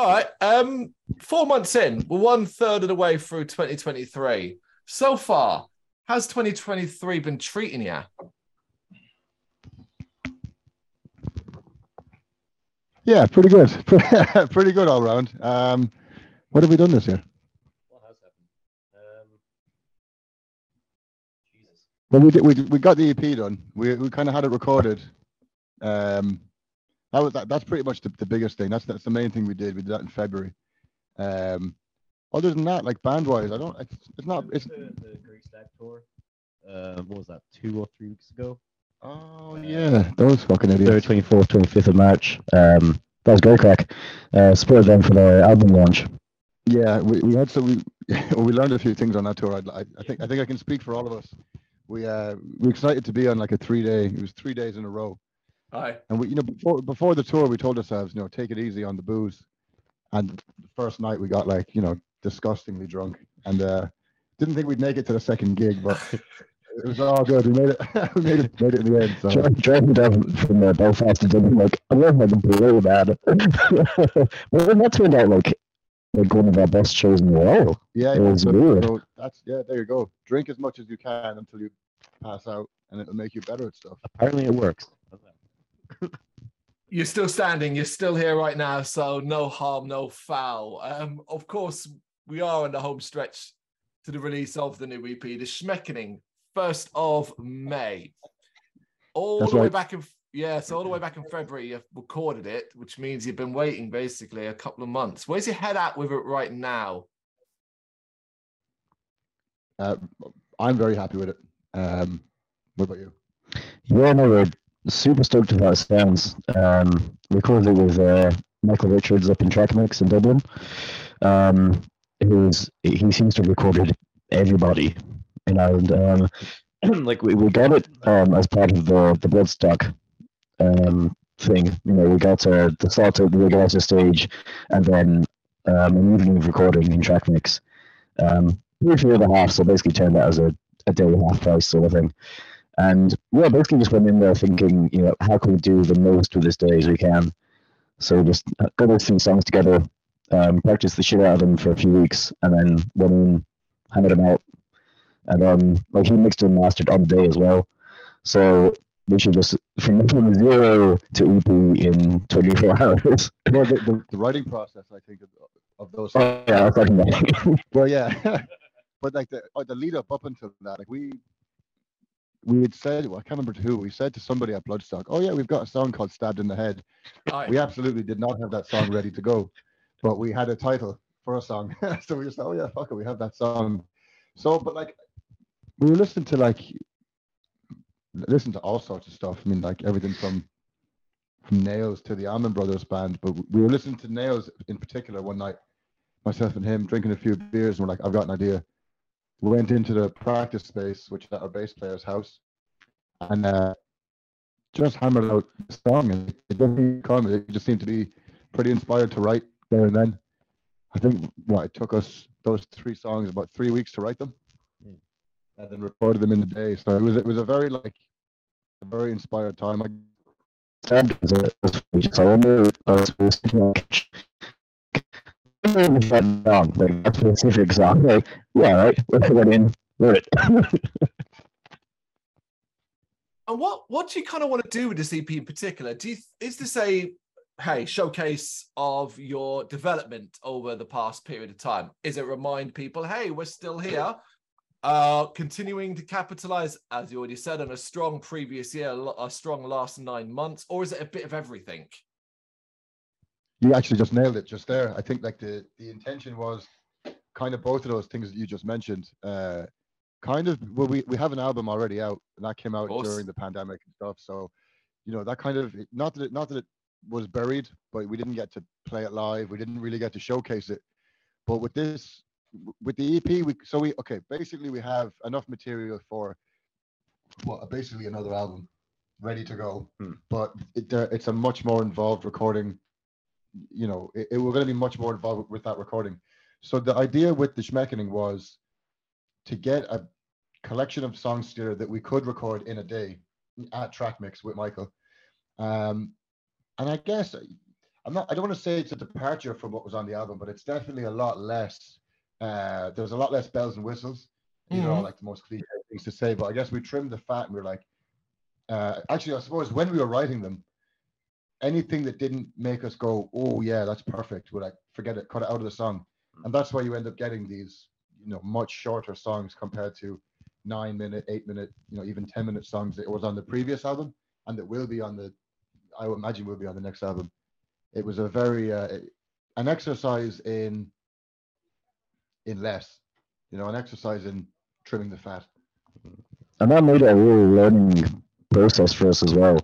All right. Um, four months in, we're one third of the way through 2023. So far, has 2023 been treating you? Yeah, pretty good. pretty good all round. Um, what have we done this year? What has happened? Um, Jesus. Well, we did, we, we got the EP done. We we kind of had it recorded. Um, that was that, that's pretty much the, the biggest thing. That's that's the main thing we did. We did that in February. Um, other than that, like band wise, I don't. It's, it's not. It's went to the Grease Stag tour. Uh, what was that? Two or three weeks ago. oh yeah, those fucking Third, idiots. 24th, 25th of March. Um, that was great crack. Uh, supported them for their album launch. Yeah, we, we had some. We, we learned a few things on that tour. I, I, I think I think I can speak for all of us. We uh we were excited to be on like a three day. It was three days in a row. Aye. And we, you know, before before the tour, we told ourselves, you know, take it easy on the booze. And the first night we got like, you know, disgustingly drunk, and uh, didn't think we'd make it to the second gig, but it was all good. We made it. we made it. Made it in the end. So Driving down from uh, Belfast to Dublin, like, I love my completely man. well, that turned out like like one of our best shows in the world. yeah, it was so, weird. so that's yeah. There you go. Drink as much as you can until you pass out, and it'll make you better at stuff. Apparently, it works. You're still standing. You're still here right now. So no harm, no foul. Um, of course, we are in the home stretch to the release of the new EP, The Shmeckoning, 1st of May. All That's the way back in, yeah, so all the way back in February, you've recorded it, which means you've been waiting basically a couple of months. Where's your head at with it right now? Uh, I'm very happy with it. Um, what about you? Yeah, no, we're super stoked it sounds. Um, recorded it with uh, Michael Richards up in Trackmix in Dublin. Um, who's he seems to have recorded everybody in Ireland. Um, like we, we got it um, as part of the the Bloodstock um, thing. You know, we got uh, the start of the Regatta stage, and then um, an evening of recording in Track Mix. Um, three for the half, so basically turned out as a, a day half price sort of thing. And yeah, basically just went in there thinking, you know, how can we do the most with this day as we can? So just got those three songs together, um, practiced the shit out of them for a few weeks, and then went in, handed them out, and um, like he mixed and mastered on the day as well. So we should just from, from zero to EP in 24 hours. Well, the, the, the writing process, I think, of, of those. oh, yeah, I was talking about. Well, yeah, but like the oh, the lead up up until that, like we we had said, well, I can't remember to who. We said to somebody at Bloodstock, "Oh yeah, we've got a song called Stabbed in the Head." We absolutely did not have that song ready to go, but we had a title for a song, so we just thought, "Oh yeah, fuck it, we have that song." So, but like we were listening to like listen to all sorts of stuff. I mean, like everything from from Nails to the Allman Brothers band, but we were listening to Nails in particular one night myself and him drinking a few beers and we're like, I've got an idea. We went into the practice space, which is at our bass player's house, and uh, just hammered out the song. And it didn't come. It just seemed to be pretty inspired to write there and then. I think what it took us those three songs about three weeks to write them, Hmm. and then recorded them in the day. So it was it was a very like a very inspired time. I, stabbed as a as a so I wonder Specific song. Like, yeah, right, we'll put that in, it. And what what do you kind of want to do with this EP in particular? Do you is this a hey showcase of your development over the past period of time? Is it remind people, hey, we're still here, uh, continuing to capitalize, as you already said, on a strong previous year, a strong last nine months, or is it a bit of everything? You actually just nailed it just there. I think like the the intention was kind of both of those things that you just mentioned. Uh, kind of well, we we have an album already out, and that came out during the pandemic and stuff. So, you know, that kind of not that it, not that it was buried, but we didn't get to play it live. We didn't really get to showcase it. But with this, with the EP, we so we okay. Basically, we have enough material for well, basically another album ready to go. Hmm. But it, it's a much more involved recording. You know, it, it we're going to be much more involved with that recording. So the idea with the Shmeckoning was to get a collection of songs together that we could record in a day at track mix with Michael. Um, and I guess I'm not. I don't want to say it's a departure from what was on the album, but it's definitely a lot less. Uh, there's a lot less bells and whistles. These are all Mhm. like the most cliche things to say, but I guess we trimmed the fat and we are like, uh, actually, I suppose when we were writing them, anything that didn't make us go, oh yeah, that's perfect, we're like, forget it, cut it out of the song, and that's why you end up getting these, you know, much shorter songs compared to nine minute, eight minute, you know, even ten minute songs that was on the previous album and that will be on the, I would imagine will be on the next album. It was a very uh, an exercise in in less, you know, an exercise in trimming the fat. and that made it a real learning process for us as well.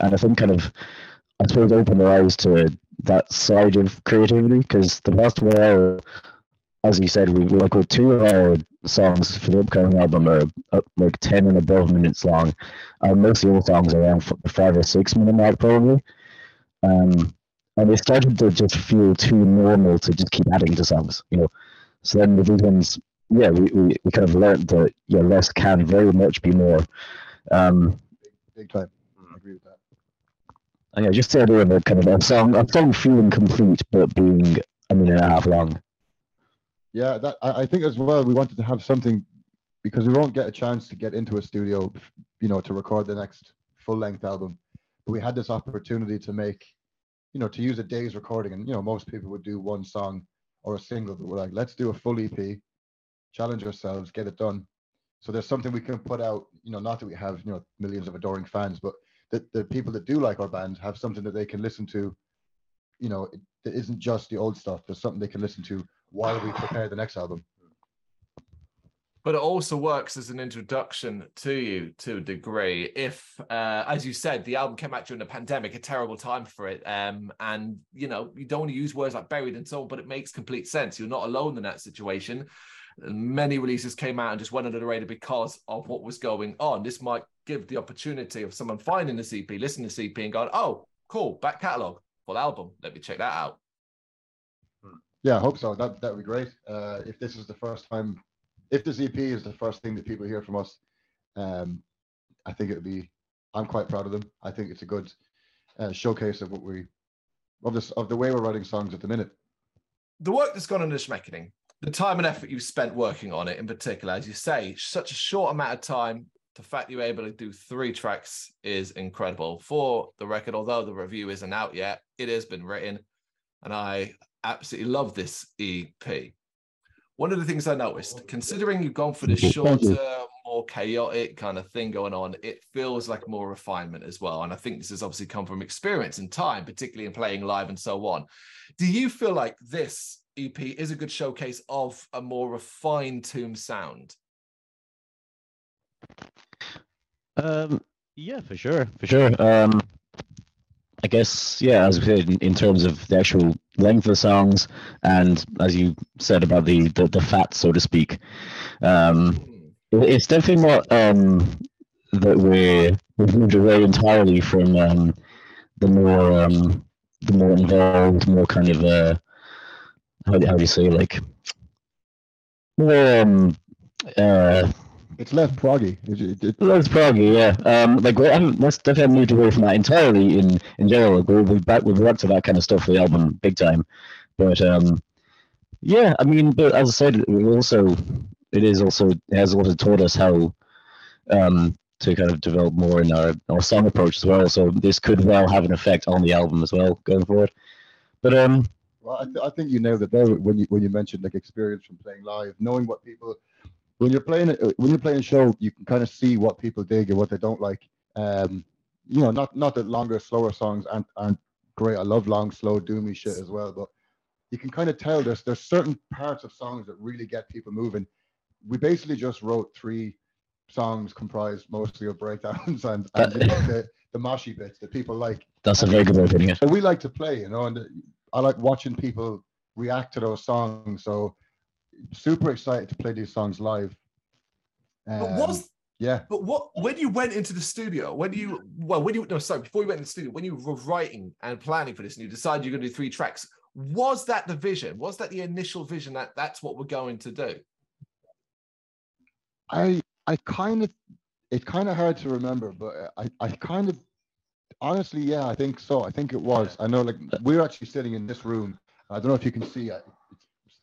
And I think kind of, I suppose, opened our eyes to that side of creativity because the past while, as you said, we like with two of our songs for the upcoming album are uh, like ten and above minutes long, and most of the songs are around five or six minute mark probably. Um, and it started to just feel too normal to just keep adding to songs, you know. So then the these yeah, we, we, we kind of learned that yeah, less can very much be more. Um, Big time. I agree with that. And yeah, just the idea of a kind of a song, a song feeling complete but being a minute and a half long. Yeah, that I, I think as well. We wanted to have something because we won't get a chance to get into a studio, you know, to record the next full length album. But we had this opportunity to make, you know, to use a day's recording, and you know, most people would do one song or a single. But we're like, let's do a full EP, challenge ourselves, get it done. So there's something we can put out. You know, not that we have you know millions of adoring fans, but that the people that do like our band have something that they can listen to. You know, that isn't just the old stuff. There's something they can listen to while we prepare the next album. but it also works as an introduction to you to a degree if uh, as you said the album came out during the pandemic a terrible time for it um, and you know you don't want to use words like buried and so on but it makes complete sense you're not alone in that situation many releases came out and just went under the radar because of what was going on this might give the opportunity of someone finding the EP listening to the EP and going oh cool back catalog full album let me check that out Yeah, I hope so. That that would be great. Uh, if this is the first time, if this EP is the first thing that people hear from us, um, I think it would be. I'm quite proud of them. I think it's a good uh, showcase of what we, of this of the way we're writing songs at the minute. the work that's gone into Shmeckoning, the time and effort you've spent working on it in particular, as you say, such a short amount of time, the fact you were able to do three tracks is incredible. For the record, although the review isn't out yet, it has been written, and I absolutely love this EP. One of the things I noticed, considering you've gone for the shorter, more chaotic kind of thing going on, it feels like more refinement as well. And I think this has obviously come from experience and time, particularly in playing live and so on. Do you feel like this EP is a good showcase of a more refined Tooms sound? Um, yeah, for sure. For sure. Um, I guess, yeah, as we said, in, in terms of the actual length of the songs, and as you said about the the, the fat, so to speak, um, it's definitely not um, that we're we've moved away entirely from um, the more um, the more involved, more kind of uh, how, how do you say like more um, uh, It's less proggy. It, it, it- that's probably yeah. Um, like we haven't let's definitely moved away from that entirely in in general. Like, we're back we're back to that kind of stuff for the album big time. But um, yeah, I mean, but as I said, we also it is also it has also taught us how um to kind of develop more in our our song approach as well. So this could well have an effect on the album as well going forward. But um, well, I, th- I think you nailed it there when you when you mentioned like experience from playing live, knowing what people when you're playing when you're playing a show, you can kind of see what people dig and what they don't like. Um, you know, not not that longer, slower songs aren't aren't great. I love long, slow, doomy shit as well, but you can kind of tell there's there's certain parts of songs that really get people moving. We basically just wrote three songs comprised mostly of breakdowns and, and you know, the, the moshy bits that people like. That's a very good way of putting it. And we like to play, you know, and I like watching people react to those songs. So super excited to play these songs live. But Um, was yeah, but what when you went into the studio, when you well, when you no sorry, before you went into the studio, when you were writing and planning for this and you decided you're gonna do three tracks, was that the vision? Was that the initial vision that that's what we're going to do? I I kind of it's kind of hard to remember, but I I kind of honestly, yeah, I think so. I think it was. I know, like we're actually sitting in this room. I don't know if you can see it.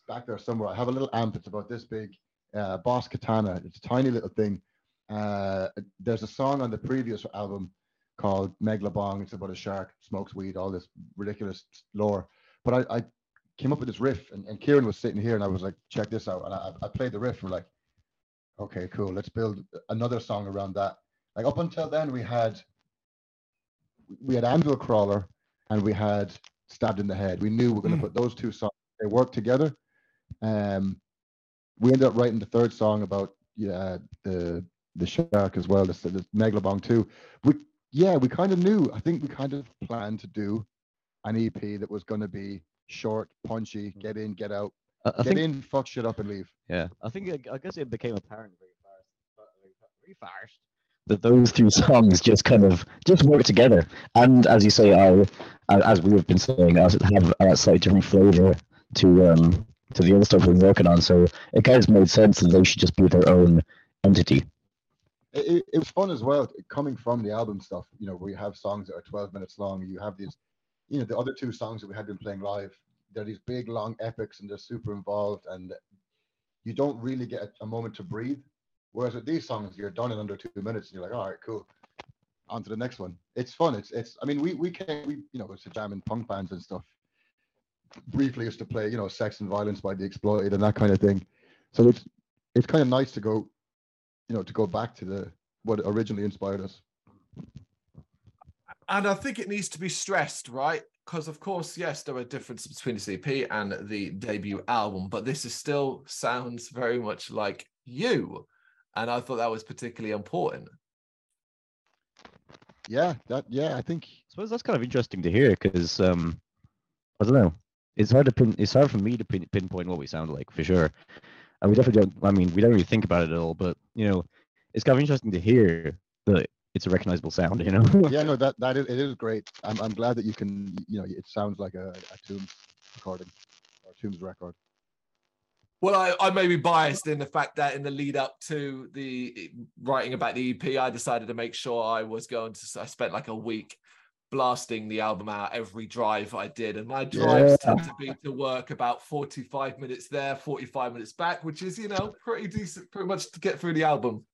Back there somewhere. I have a little amp. It's about this big. Uh, Boss Katana. It's a tiny little thing. Uh, there's a song on the previous album called Megalobong. It's about a shark, smokes weed, all this ridiculous lore. But I, I came up with this riff, and, and Kieran was sitting here, and I was like, check this out. And I, I played the riff, and we're like, okay, cool. Let's build another song around that. Like up until then, we had we had Anvil Crawler and we had Stabbed in the Head. We knew we were going to Mm. put those two songs. They work together. Um, we ended up writing the third song about yeah the the shark as well, the, the Megalobong too. We yeah, we kind of knew. I think we kind of planned to do an EP that was going to be short, punchy, get in, get out, I, I get think, in, fuck shit up, and leave. yeah, I think I, guess it became apparent very fast, very, fast. that those two songs just kind of just work together. And as you say, I, as we have been saying, as have a slightly different flavor to um to the other stuff we're working on. So it kind of made sense that they should just be their own entity. it, it- was fun as well coming from the album stuff you know we have songs that are 12 minutes long you have these you know the other two songs that we had been playing live they're these big long epics and they're super involved and you don't really get a, moment to breathe whereas with these songs you're done in under two minutes and you're like all right cool on to the next one it's fun it's it's i mean we we came we you know it's a jam in punk bands and stuff briefly used to play you know sex and violence by the exploited and that kind of thing so it's it's kind of nice to go you know to go back to the what originally inspired us And I think it needs to be stressed, right? Because of course, yes, there are differences between the EP and the debut album, but this is still sounds very much like you. And I thought that was particularly important. yeah that yeah i think I suppose that's kind of interesting to hear because um, I don't know. It's hard to pin. It's hard for me to pin, pinpoint what we sound like for sure. And we definitely don't. I mean, we don't really think about it at all. But you know, it's kind of interesting to hear that it's a recognizable sound. You know. yeah no that that is, it is great i'm, I'm glad that you can you know it sounds like a, a Tooms recording or Tooms record Well, I, I may be biased in the fact that in the lead up to the writing about the EP, I decided to make sure I was going to. I spent like a week blasting the album out every drive I did, and my drives Yeah. tend to be to work about forty-five minutes there, forty-five minutes back, which is you know pretty decent, pretty much to get through the album.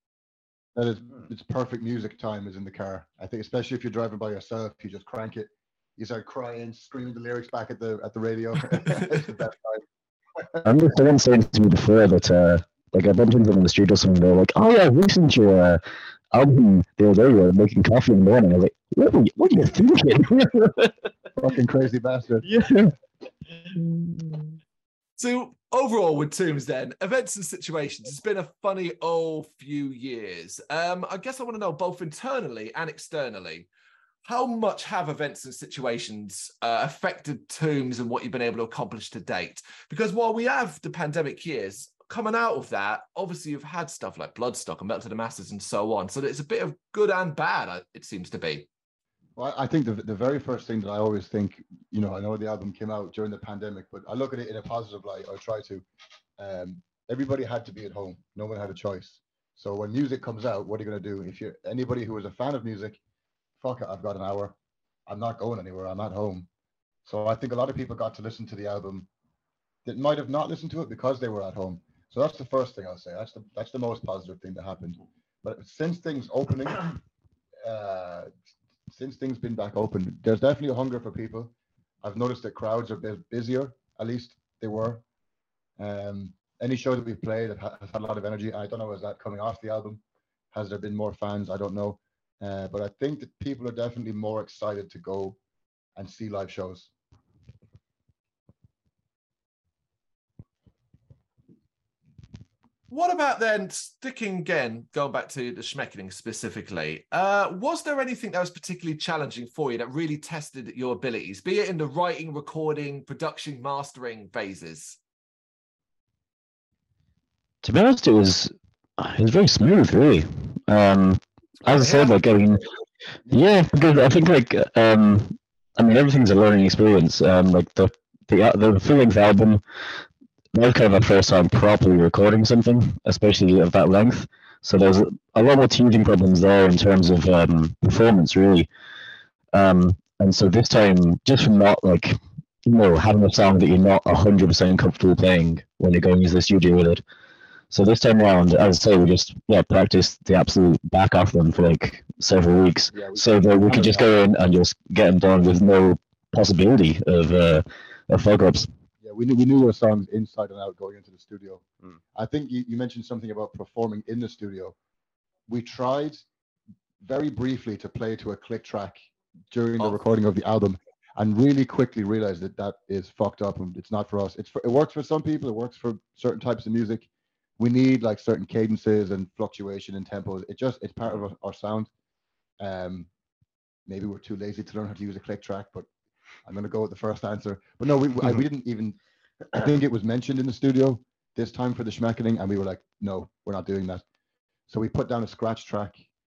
that is it's perfect music time is in the car i think especially if you're driving by yourself you just crank it you start crying screaming the lyrics back at the at the radio it's the best time I remember someone saying to me before that uh like I bumped into them in the street or something, they're like, Oh yeah, I listened to your uh, album the other day, we were making coffee in the morning. I was like, What were you, what are you thinking? fucking crazy bastard yeah. So overall, with Tooms, then events and situations, it's been a funny old few years. Um, I guess I want to know both internally and externally, how much have events and situations uh, affected Tooms and what you've been able to accomplish to date? Because while we have the pandemic years coming out of that, obviously you've had stuff like Bloodstock and Metal to the Masses and so on. So it's a bit of good and bad, it seems to be. Well, I I think the, the very first thing that I always think, you know, I know the album came out during the pandemic, but I look at it in a positive light. I try to. Um, everybody had to be at home. No one had a choice. So when music comes out, what are you going to do? If you're anybody who is a fan of music, fuck it, I've got an hour. I'm not going anywhere. I'm at home. So I think a lot of people got to listen to the album that might have not listened to it because they were at home. So that's the first thing I'll say. That's the that's the most positive thing that happened. But since things opening, uh, since things been back open, there's definitely a hunger for people. I've noticed that crowds are a bit busier. At least they were. Um, any show that we've played has had a lot of energy. I don't know is that coming off the album? Has there been more fans? I don't know. Uh, but I think that people are definitely more excited to go and see live shows. What about then sticking again, going back to the Shmeckoning specifically? Uh, was there anything that was particularly challenging for you that really tested your abilities, be it in the writing, recording, production, mastering phases? To be honest, it was it was very smooth, really. Um, as I said, like mean, yeah, because I think like um, I mean everything's a learning experience. Um, like the the the length album, was kind of a first time properly recording something, especially of that length. So there's a, lot more teething problems there in terms of um, performance, really. Um, and so this time, just from not like you know having a song that you're not hundred percent comfortable playing when you're going into the studio with it. So this time around, as I say, we just yeah practiced the absolute back off them for like several weeks, Yeah, we- so that we could just go in and just get them done with no possibility of uh, of fuck ups. Yeah, we knew we knew our songs inside and out going into the studio. Mm. I think you, you mentioned something about performing in the studio. We tried very briefly to play to a click track during Oh. the recording of the album, and really quickly realized that that is fucked up and it's not for us. It's for, it works for some people. It works for certain types of music. We need like certain cadences and fluctuation in tempos. It just it's part of our, our sound. Um, maybe we're too lazy to learn how to use a click track, but I'm gonna go with the first answer. But no, we I, we didn't even. I think it was mentioned in the studio this time for the Shmeckoning, and we were like, no, we're not doing that. So we put down a scratch track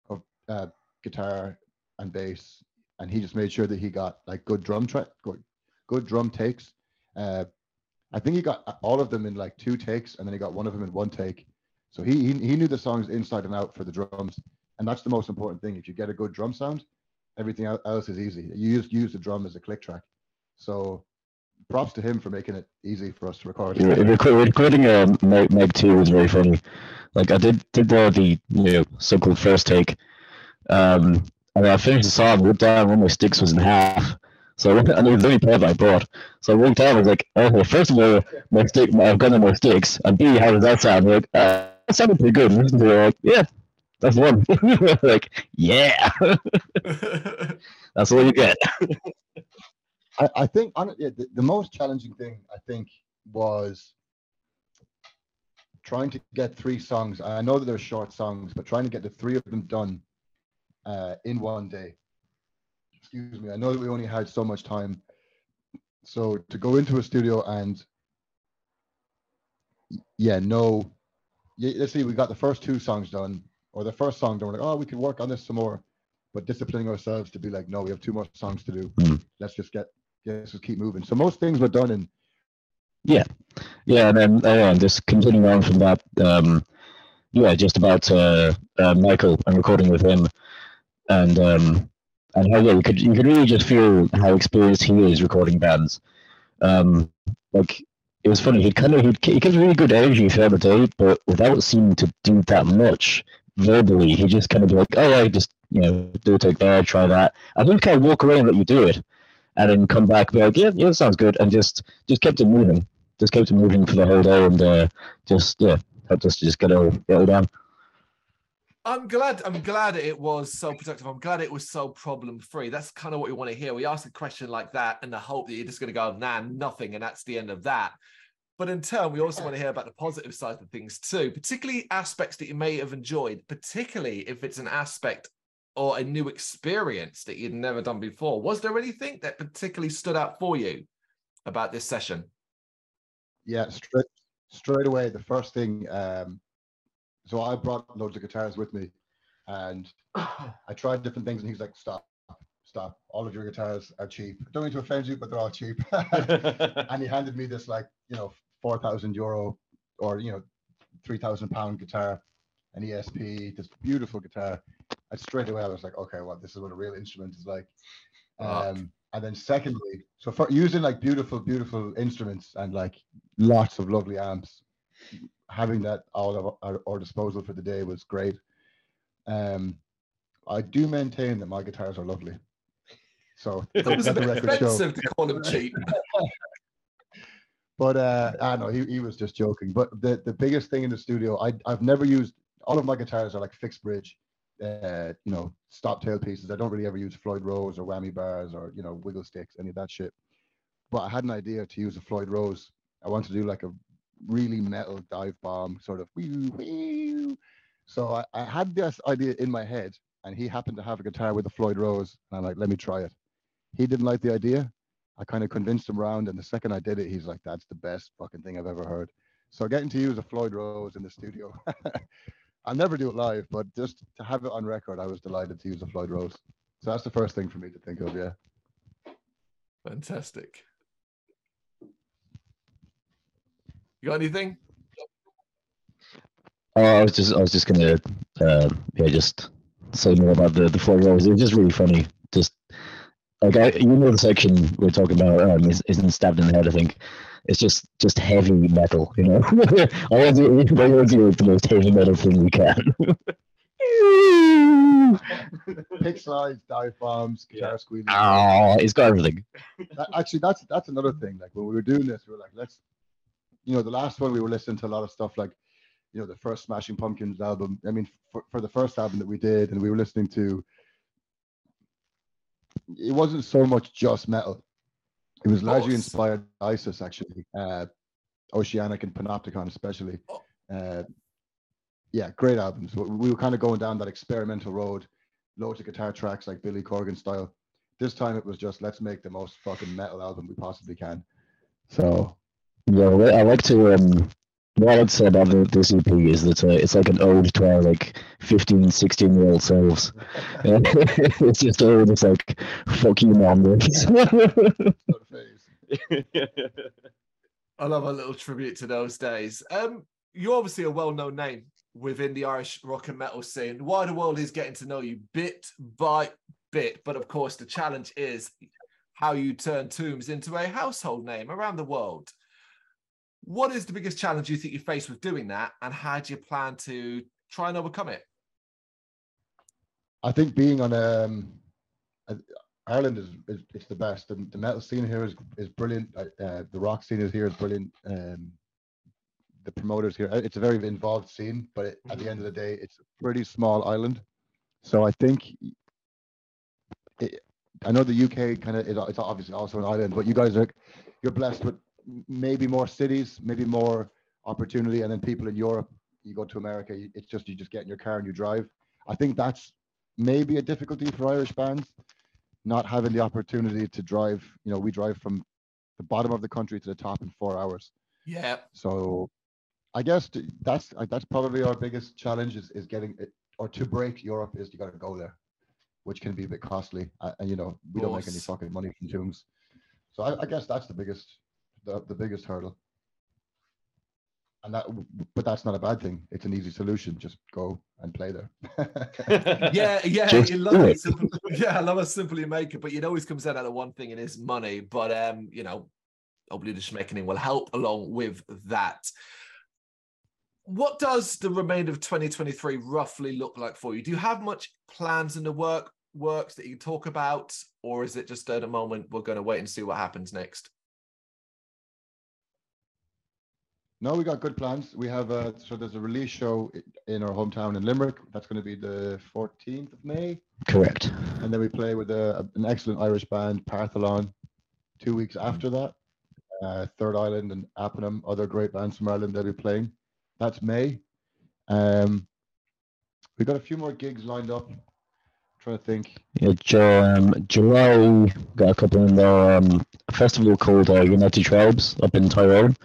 of uh, guitar and bass, and he just made sure that he got like good drum track, good, good drum takes. Uh, I think he got all of them in like two takes, and then he got one of them in one take. So he he, he knew the songs inside and out for the drums, and that's the most important thing. If you get a good drum sound, everything else is easy. You just use the drum as a click track. So props to him for making it easy for us to record. Yeah, recording um, Meg, Meg 2 was very funny. Like I did did the the you know so-called first take, um, and I finished the song, looked down, one of my sticks was in half. So I and it was the only that I bought. So I walked down, I was like, okay, first of all, my stick, I've got no more sticks, and B, how does that sound? Like, uh, that sounded pretty good. To it, like, yeah, that's one. like, yeah, that's all you get. I, I think on, yeah, the, the most challenging thing I think was trying to get three songs. I know that they're short songs, but trying to get the three of them done uh, in one day. Excuse me. I know that we only had so much time, so to go into a studio and yeah, no, yeah, let's see, we got the first two songs done, or the first song done. We're like, oh, we could work on this some more, but disciplining ourselves to be like, no, we have two more songs to do. Mm. Let's just get yeah, let's just keep moving. So most things were done in Yeah, yeah, and then uh, and just continuing on from that, um, yeah, just about uh, uh, Michael and recording with him, and um, and how yeah, you could you could really just feel how experienced he is recording bands. Um, like it was funny. He kind of he he gives really good energy throughout the day, but without seeming to do that much verbally, he just kind of be like, oh, I just you know do take there, try that. I think kind of walk away and let you do it, and then come back, be like, yeah, yeah, sounds good, and just just kept it moving just kept it moving for the whole day and uh, just yeah helped us to just get it all, get all down. I'm glad. I'm glad it was so productive. I'm glad it was so problem free. That's kind of what we want to hear. We ask a question like that and the hope that you're just going to go, nah, nothing, and that's the end of that. But in turn, we also want to hear about the positive side of things too, particularly aspects that you may have enjoyed, particularly if it's an aspect or a new experience that you'd never done before. Was there anything that particularly stood out for you about this session? yeah straight straight away. The first thing, um, so I brought loads of guitars with me, and I tried different things, and he's like, "Stop, stop! All of your guitars are cheap. Don't mean to offend you, but they're all cheap." and he handed me this like you know four thousand euro or you know three thousand pound guitar, an ESP, this beautiful guitar. And straight away I was like, okay, well, this is what a real instrument is like. Um, and then secondly, so for using like beautiful, beautiful instruments and like lots of lovely amps, having that all of our, our disposal for the day was great. Um, I do maintain that my guitars are lovely. So It was a the bit record show. to call them cheap. But uh, I know he, he was just joking. But the, the biggest thing in the studio, I I've never used all of my guitars are like fixed bridge, uh, you know, stop tail pieces. I don't really ever use Floyd Rose or whammy bars or you know wiggle sticks, any of that shit. But I had an idea to use a Floyd Rose. I wanted to do like a really metal dive bomb sort of. Wee, wee. So I, I had this idea in my head, and he happened to have a guitar with a Floyd Rose, and I'm like, let me try it. He didn't like the idea. I kind of convinced him around, and the second I did it, he's like, "That's the best fucking thing I've ever heard." So getting to use a Floyd Rose in the studio, I'll never do it live, but just to have it on record, I was delighted to use a Floyd Rose. So that's the first thing for me to think of. Yeah. Fantastic. You got anything? Oh, I was just, I was just gonna, uh, yeah, just say more about the the Floyd Rose. It was just really funny. Just like I, you know, the section we're talking about um, is, isn't stabbed in the head. I think it's just just heavy metal. You know, I want to, I want to do the most heavy metal thing we can. Pick slides, dive bombs, guitar Yeah. squealing. oh, it's got everything. That- actually that's that's another thing like when we were doing this we were like let's you know the last one we were listening to a lot of stuff like you know the first smashing pumpkins album i mean for, for the first album that we did and we were listening to it wasn't so much just metal it was largely course. inspired by isis actually uh oceanic and panopticon especially Oh. uh yeah great albums we we were kind of going down that experimental road loads of guitar tracks like billy corgan style this time it was just let's make the most fucking metal album we possibly can. So Yeah, I like to um. What I'd say about the, this EP is that uh, it's like an ode to our like 15, 16 year old selves. it's just all just like fuck you, mom. this." sort of phase. I love a little tribute to those days. Um, you're obviously a well-known name within the Irish rock and metal scene. Why the wider world is getting to know you bit by bit, but of course, the challenge is how you turn Tooms into a household name around the world. What is the biggest challenge you think you face with doing that, and how do you plan to try and overcome it? I think being on um, Ireland is, is it's the best. The, the metal scene here is is brilliant. Uh, the rock scene is here is brilliant. Um, the promoters here, it's a very involved scene, but it, at the end of the day, it's a pretty small island. So I think it, I know the UK kind of it's obviously also an island, but you guys are you're blessed with maybe more cities, maybe more opportunity, and then people in Europe. You go to America, it's just you just get in your car and you drive. I think that's maybe a difficulty for Irish bands, not having the opportunity to drive. You know, we drive from the bottom of the country to the top in four hours. Yeah, So I guess that's uh, that's probably our biggest challenge is, is getting it or to break Europe is you got to go there, which can be a bit costly. Uh, and you know we don't make any fucking money from tunes, so I, I guess that's the biggest the, the biggest hurdle. And that, but that's not a bad thing. It's an easy solution. Just go and play there. yeah, yeah. Just You love do it. it. Simple, yeah, I love how simple you make it, but it always comes down to one thing, and it's money. But um, you know, hopefully the Shmeckoning will help along with that. What does the remainder of 2023 roughly look like for you? Do you have much plans in the work works that you can talk about, or is it just at a moment we're going to wait and see what happens next? No, we got good plans. We have uh, so there's a release show in our hometown in Limerick. That's going to be the 14th of May, Correct. and then we play with a, an excellent Irish band, Partholon. Two weeks after that, uh, Third Island and Appenham, other great bands from Ireland they'll be playing. That's May. Um, we got a few more gigs lined up. Trying to think. Yeah, Ju- um, July got a couple in there. Um, a festival called uh, United Tribes up in Tyrone,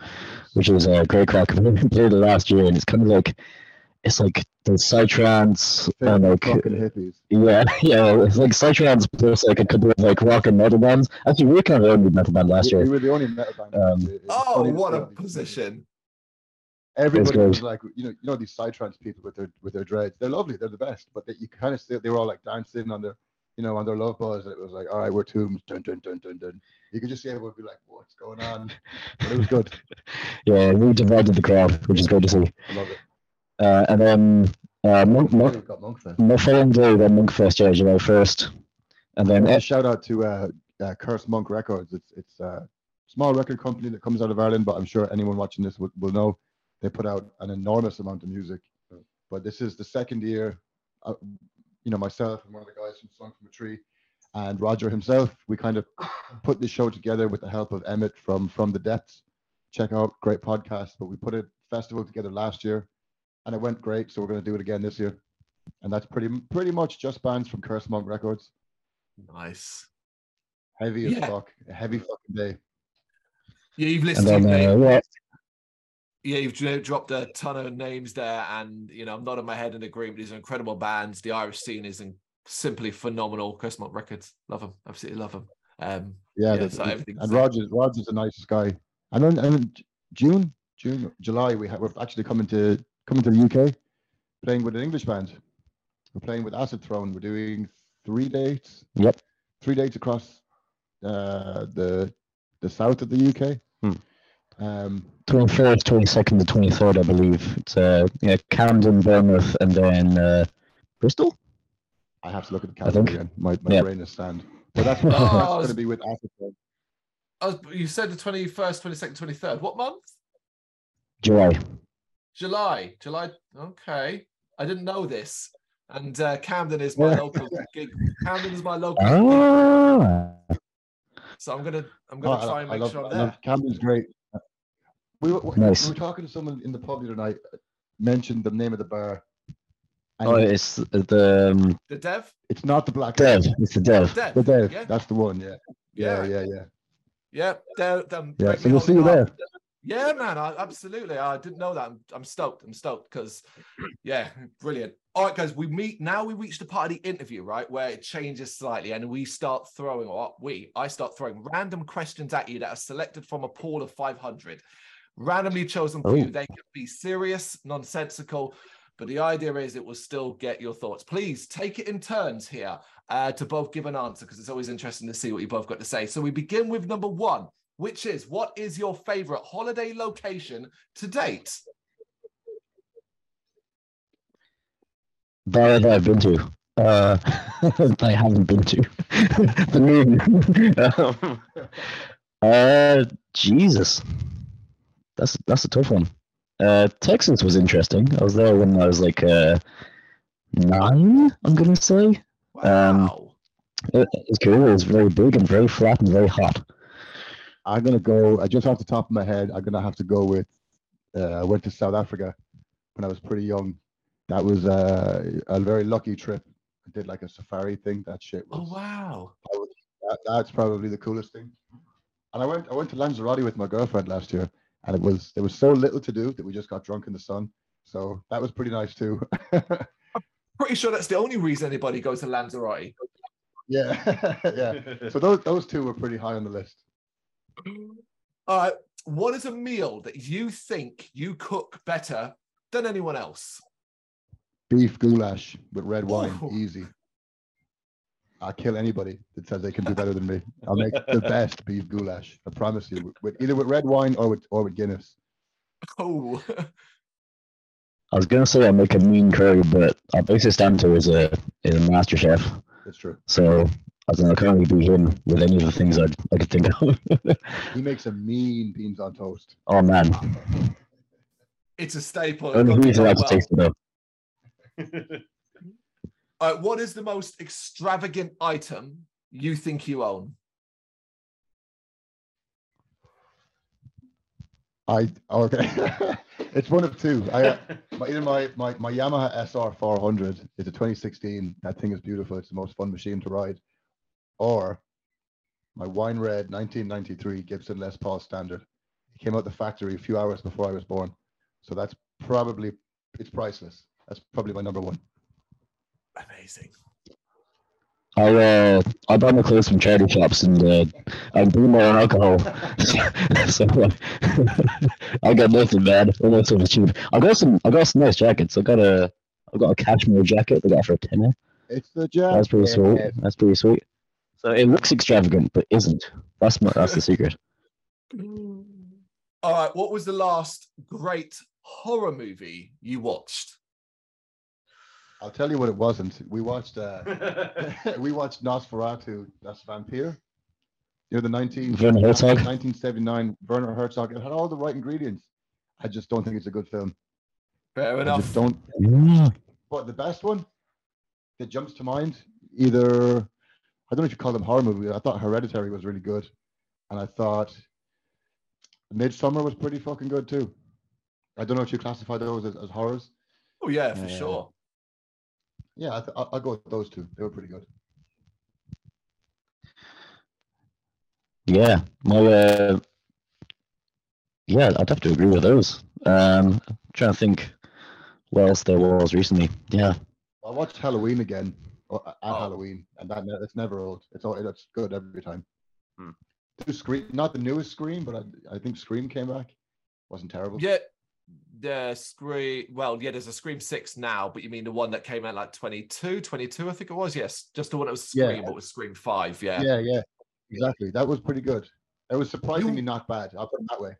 which is a great crack. We played it last year, and it's kind of like it's like the psytrance and like fucking hippies. yeah, yeah, it's like psytrance plus like a couple of like rock and metal bands. Actually, we were kind of the only metal band last We, we were the only metal band. Um, Oh, what a position! Everybody was like, you know, you know these psytrance people with their with their dreads. They're lovely. They're the best. But they, you kind of see they were all like dancing on their, you know, on their love buzz. And it was like, all right, we're Tooms. Dun dun dun dun dun. You could just see everyone be like, what's going on? But it was good. Yeah, we divided the crowd, which is great to see. I love it. Uh, and then uh, Monk, Monk, Monkfest. following day, then Monkfest, yeah, July first, and then And shout out to uh, uh, Curse Monk Records. It's it's a small record company that comes out of Ireland, but I'm sure anyone watching this will, will know they put out an enormous amount of music. But this is the second year, uh, you know, myself and one of the guys from Song from a Tree, and Roger himself. We kind of put this show together with the help of Emmett from From the Depths, check out great podcast. But we put a festival together last year, and it went great. So we're going to do it again this year, and that's pretty pretty much just bands from Curse Monk Records. Nice. Heavy as Yeah. fuck, a heavy fucking day. Yeah, you've listened. listed. then, uh, names. yeah, yeah, you've dropped a ton of names there, and you know I'm nodding my head in agreement. These are incredible bands. The Irish scene is in, simply phenomenal. Curse Monk Records, love them, absolutely love them. Um, Yeah, Yeah, so the- everything's- and Rogers, Rogers the nicest guy. And then and June, June, July, we have, we're actually coming to coming to the UK, playing with an English band. We're playing with Acid Throne. We're doing three dates. Yep. Three dates across uh, the the south of the UK. Um, 21st, 22nd, the 23rd, I believe. It's uh, yeah, Camden, Bournemouth, and then uh, Bristol. I have to look at the calendar think- again. My, my yeah. brain is stand. But that's, Oh, that's going to be with Acid Throne. oh, you said the 21st, 22nd, 23rd. What month? July. July. July. Okay, I didn't know this. And uh, Camden is my local gig. Camden is my local. gig, Ah, So I'm gonna I'm Oh, gonna I- try and I make love, sure I'm there. Camden's great. We were, we Nice. were talking to someone in the pub the other night, uh, mentioned the name of the bar. Oh, it's the um, The Dev. it's not the Black Dev. It's the Dev. Dev. The Dev. Yeah. That's the one. Yeah. Yeah. Yeah. Yeah. Yeah. Yeah. Dev. them- Yeah. So we'll see you there. Yeah, man, I, absolutely. I didn't know that. I'm, I'm stoked. I'm stoked because, yeah, brilliant. All right, guys, we meet now. We reach the part of the interview, right, where it changes slightly, and we start throwing, or we, I start throwing random questions at you that are selected from a pool of 500, randomly chosen for you. Oh. They can be serious, nonsensical, but the idea is it will still get your thoughts. Please take it in turns here uh, to both give an answer because it's always interesting to see what you both got to say. So we begin with number one which is what is your favorite holiday location to date? Bar that I've been to. Uh, I haven't been to. the moon. um, uh, Jesus. That's that's a tough one. Uh, Texas was interesting. I was there when I was like uh, nine. I'm gonna say Um, Wow. it, it's cool. It was very big and very flat and very hot. I'm gonna go. I just off the top of my head, I'm gonna have to go with. Uh, I went to South Africa when I was pretty young. That was uh, a very lucky trip. I did like a safari thing. That shit was. oh wow. that, that's probably the coolest thing. And I went I went to Lanzarote with my girlfriend last year, and it was there was so little to do that we just got drunk in the sun. So that was pretty nice too. I'm pretty sure that's the only reason anybody goes to Lanzarote. yeah, yeah. So those those two were pretty high on the list. All right. What is a meal that you think you cook better than anyone else? Beef goulash with red wine, Ooh. easy. I'll kill anybody that says they can do better than me. I'll make the best beef goulash. I promise you. With, either with red wine or with or with Guinness. Oh, I was gonna say I make a mean curry, but I basically stand to is a is a master chef. That's true. So I don't know, I can't really beat him with any of the things I'd, I could think of. He makes a mean beans on toast. oh man, it's a staple. only It he's goes allowed to taste it though. Right, what is the most extravagant item you think you own? I okay. it's one of two. I uh, my, either my, my my Yamaha SR 400 is a 2016. That thing is beautiful. It's the most fun machine to ride. Or my wine red 1993 Gibson Les Paul Standard. It came out the factory a few hours before I was born. So that's probably it's priceless. That's probably my number one. Amazing. I uh, I buy my clothes from charity shops and uh, I bring my own alcohol. so uh, I got nothing bad. All that stuff is cheap. I got some I got some nice jackets. I got a I got a cashmere jacket. I got for a tenner. It's the jazz. That's pretty sweet. That's pretty sweet. So it looks extravagant, but isn't. That's my that's the secret. All right, what was the last great horror movie you watched? I'll tell you what it wasn't. We watched uh we watched Nosferatu, Das Vampire. You know the 19, Werner Herzog? 1979 Werner Herzog. It had all the right ingredients. I just don't think it's a good film. Fair I enough. just don't. Mm. But the best one that jumps to mind, either I don't know if you call them horror movies. I thought Hereditary was really good, and I thought Midsommar was pretty fucking good too. I don't know if you classify those as, as horrors. Oh yeah, for Yeah. sure. Yeah, I th- I'll, I'll go with those two. They were pretty good. Yeah, my uh, yeah, I'd have to agree with those. Um, trying to think what else there was recently. Yeah, I watched Halloween again uh, at Oh. Halloween, and that it's never old. It's all it's good every time. Hmm. The Scream, not the newest Scream, but I, I think Scream came back. Wasn't terrible. Yeah, the Scream. Well, yeah, there's a Scream Six now, but you mean the one that came out like 22, 22, I think it was. Yes, just the one that was Yeah. Scream, but was Scream Five. Yeah. yeah, yeah, exactly. That was pretty good. It was surprisingly not bad. I'll put it that way.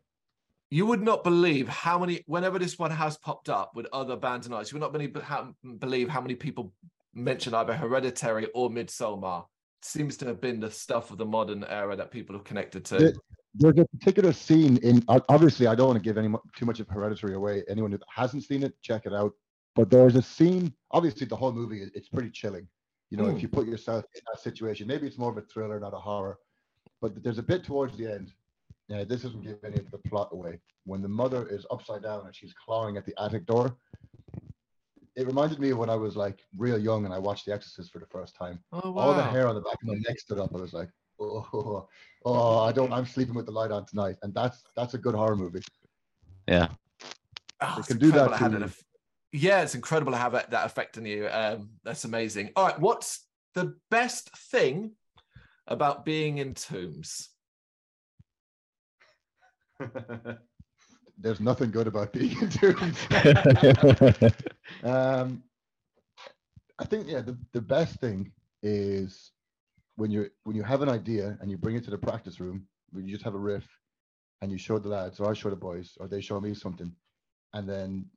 You would not believe how many. Whenever this one has popped up with other bands and artists, you would not believe how, believe how many people mention either Hereditary or Midsommar. Seems to have been the stuff of the modern era that people have connected to. The- There's a particular scene in. Obviously, I don't want to give any too much of Hereditary away. Anyone who hasn't seen it, check it out. But there's a scene. Obviously, the whole movie it's pretty chilling. You know, Mm. if you put yourself in that situation, maybe it's more of a thriller, not a horror. But there's a bit towards the end. Yeah, this doesn't give any of the plot away. When the mother is upside down and she's clawing at the attic door, it reminded me of when I was like real young and I watched The Exorcist for the first time. oh wow. All the hair on the back of my neck stood up. I was like, oh, oh, I don't. I'm sleeping with the light on tonight, and that's that's a good horror movie. yeah. Oh, They it's can do that incredible it had to an you. eff- yeah, it's incredible to have that, that effect on you. Um, that's amazing. All right, what's the best thing about being in Tooms? There's nothing good about being in Tooms. um, I think yeah, the, the best thing is when you when you have an idea and you bring it to the practice room, you just have a riff, and you show the lads, or I show the boys, or they show me something, and then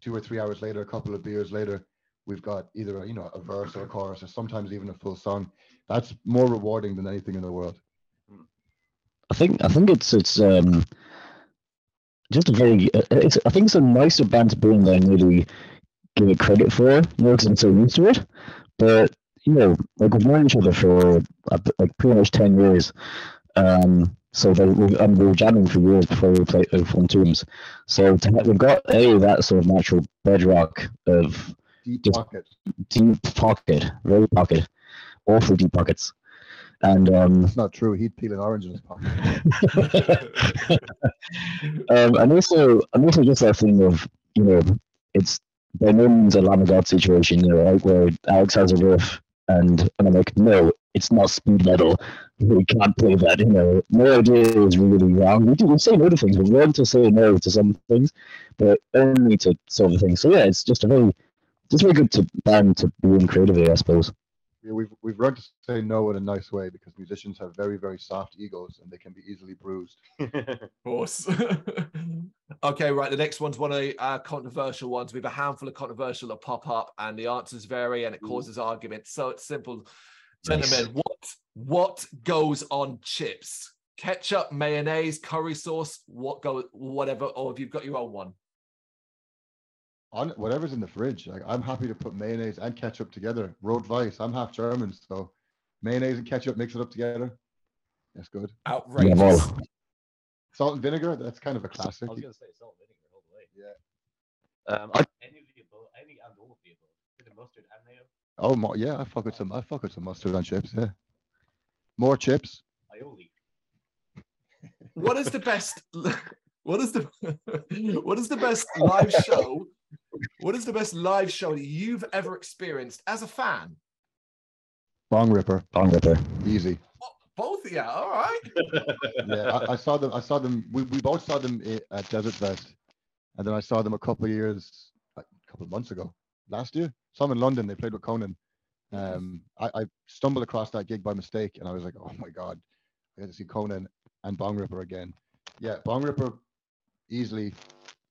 two or three hours later, a couple of beers later, we've got either a, you know a verse or a chorus, or sometimes even a full song. That's more rewarding than anything in the world. I think I think it's it's um just a very uh, it's I think it's a nicer band to bring than really give it credit for, you because I'm so used to it. But you know, like we've known each other for uh, like pretty much ten years. Um, so they we and we were jamming for years before we played uh, formed Tooms. So to we've got a that sort of natural bedrock of Deep pocket. deep pocket, very pocket, awful deep pockets, and um. That's not true. He'd peel an orange in his pocket. um, and also, and also just that thing of you know, it's by no means a Lamb of God situation, you know, right, where Alex has a riff, and and I'm like, no, it's not speed metal. We can't play that. You know, no idea is really wrong. We do we say no to things. We learn to say no to some things, but only to some other things. So yeah, it's just a very, just very good to band to be in creatively, I suppose. Yeah, we've we've learned to say no in a nice way because musicians have very very soft egos and they can be easily bruised. Of course. okay, right. The next one's one of the uh, controversial ones. We have a handful of controversial that pop up, and the answers vary, and it Ooh. causes arguments. So it's simple, Nice. gentlemen. What what goes on chips? Ketchup, mayonnaise, curry sauce. What go? Whatever. Or have you got your own one? On whatever's in the fridge, like I'm happy to put mayonnaise and ketchup together. Rot-Weiss. I'm half German, so mayonnaise and ketchup mix it up together. That's good. Outrageous. well. Salt and vinegar. That's kind of a classic. I was gonna say salt and vinegar all the way. Yeah. Um, I, any of the above, any and all of the above. With the mustard and mayo. Oh mo- yeah, I fuck with some. I fuck with some mustard on chips. Yeah. More chips. Aioli. What is the best? What is the what is the best live show? What is the best live show that you've ever experienced as a fan? Bongripper. Bong Ripper. Easy. Both of you. All right. Yeah, I, I saw them. I saw them. We, we both saw them at Desertfest, and then I saw them a couple of years, a couple of months ago, last year. Some in London. They played with Conan. Um, I, I stumbled across that gig by mistake, and I was like, "Oh my god, I get to see Conan and Bongripper again." Yeah, Bongripper, easily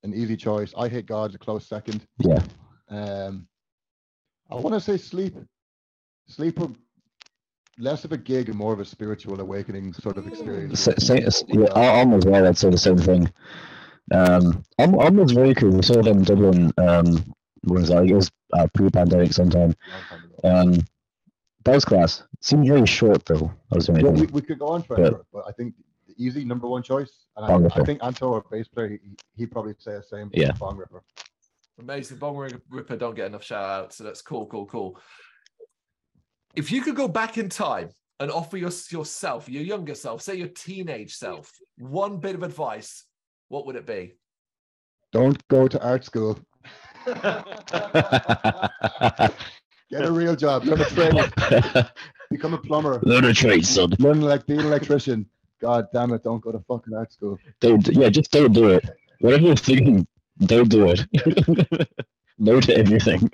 an easy choice. I Hate God's a close second. Yeah. Um, I want to say Sleep. Sleep less of a gig and more of a spiritual awakening sort of experience. Sa- sa- s- yeah, well. I'd say the same thing. Um, Al- almost very cool. We saw them in Dublin. Um, when was that? It was uh, pre-pandemic sometime. Long time ago. Um, that was class. Seemed very short though. I was Yeah, we, we could go on forever, but I think easy number one choice. And I, I think Anto, our bass player, he, he'd probably say the same. Yeah. Bongripper. Amazing. Bong Ripper don't get enough shout outs, so that's cool, cool, cool. If you could go back in time and offer your, yourself, your younger self, say your teenage self, one bit of advice, what would it be? Don't go to art school. Get a real job. Learn a trade. Become a plumber. Learn a trade, son. Learn like be an electrician. God damn it! Don't go to fucking art school. Don't, yeah, just don't do it. Whatever you're thinking, don't do it. no to everything.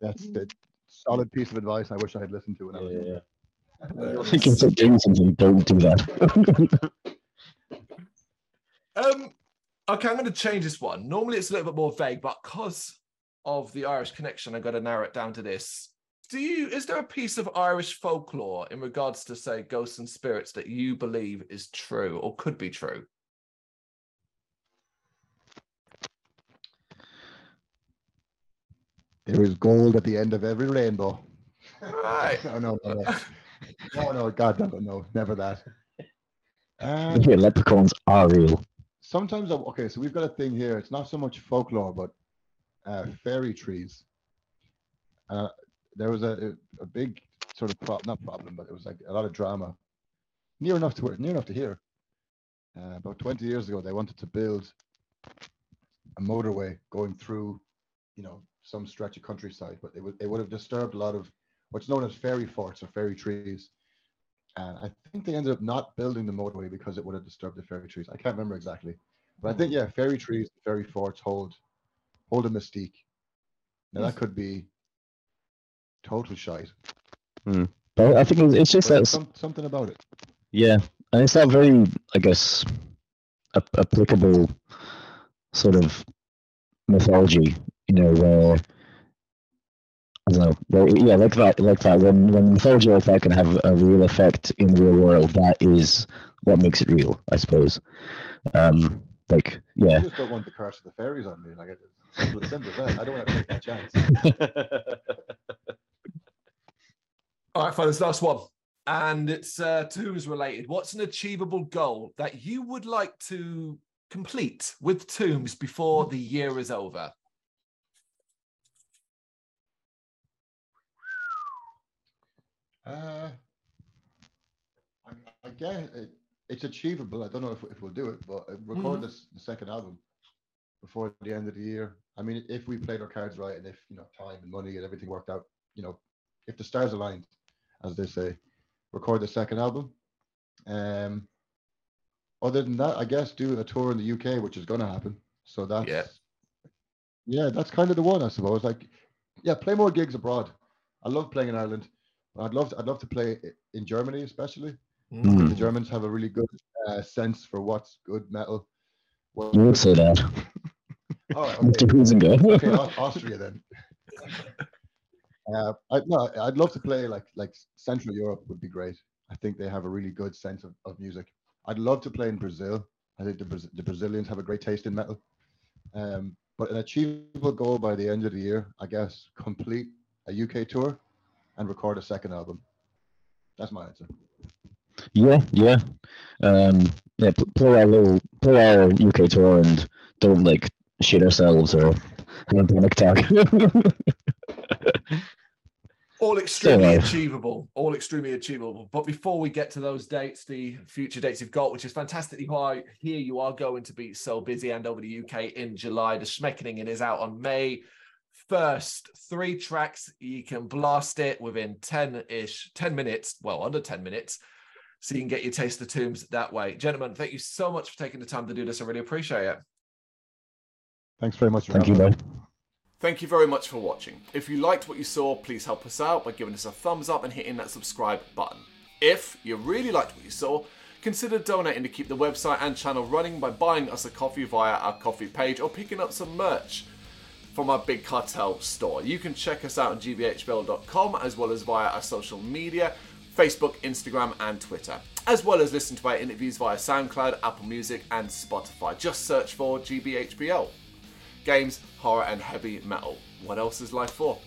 That's the solid piece of advice. I wish I had listened to when I was younger. Thinking of doing something, don't do that. Um, okay, I'm going to change this one. Normally it's a little bit more vague, but because of the Irish connection, I've got to narrow it down to this. Do you is there a piece of Irish folklore in regards to say ghosts and spirits that you believe is true or could be true? There is gold at the end of every rainbow. Right. no, no, no, no, no, no, God, no, no, never that. Uh, Yeah, leprechauns are real. sometimes, okay, so we've got a thing here. It's not so much folklore, but uh, fairy trees. Uh, there was a, a big sort of prop, not problem, but it was like a lot of drama. Near enough to where, near enough to here. Uh, about 20 years ago, they wanted to build a motorway going through, you know, some stretch of countryside, but it would it would have disturbed a lot of what's known as fairy forts or fairy trees. And I think they ended up not building the motorway because it would have disturbed the fairy trees. I can't remember exactly, but I think yeah, fairy trees, fairy forts hold hold a mystique. Now that could be total shite. But I think it's, it's just that, some, something about it. yeah, and it's not very, I guess, ap- applicable sort of mythology, you know, where I don't know, well, yeah, like that, like that. When when mythology like that can have a real effect in the real world, that is what makes it real, I suppose. Um, like, yeah. I just don't want the curse of the fairies on me. Like it's simple simple as that. I don't want to take that chance. All right, fellas, last one. And it's uh, Tooms related. What's an achievable goal that you would like to complete with Tooms before the year is over? Uh, I, I guess it, it's achievable. I don't know if, if we'll do it, but uh, record Mhm. this the second album before the end of the year. I mean, if we played our cards right and if you know time and money and everything worked out, you know, if the stars aligned, as they say, record the second album. Um, other than that, I guess do a tour in the UK, which is going to happen. So that's Yeah. yeah, that's kind of the one, I suppose. Like, yeah, play more gigs abroad. I love playing in Ireland. I'd love to, I'd love to play in Germany, especially. Mm. The Germans have a really good uh, sense for what's good metal. What, you would say that, all right, Mr. okay. Hölzinger. okay, Austria then. Uh, I, no, I'd love to play like like Central Europe would be great. I think they have a really good sense of, of music. I'd love to play in Brazil. I think the, the Brazilians have a great taste in metal. Um, but an achievable goal by the end of the year, I guess, complete a UK tour and record a second album. That's my answer. Yeah, yeah, um, yeah. Play our little, play our UK tour, and don't like shit ourselves or have a panic attack. All extremely Still, achievable. All extremely achievable. But before we get to those dates, the future dates you've got, which is fantastically high, here you are going to be so busy and over the UK in July. The Shmeckoning is out on May 1st. Three tracks. You can blast it within 10 ish, 10 minutes, well, under 10 minutes. So you can get your taste of the Tooms that way. Gentlemen, thank you so much for taking the time to do this. I really appreciate it. Thanks very much. for Thank you, having me. man. Thank you very much for watching. If you liked what you saw, please help us out by giving us a thumbs up and hitting that subscribe button. If you really liked what you saw, consider donating to keep the website and channel running by buying us a coffee via our Ko-fi page or picking up some merch from our Big Cartel store. You can check us out on gbhbl.com as well as via our social media Facebook, Instagram, and Twitter, as well as listen to our interviews via SoundCloud, Apple Music, and Spotify. Just search for GBHBL games, horror, and heavy metal. What else is life for?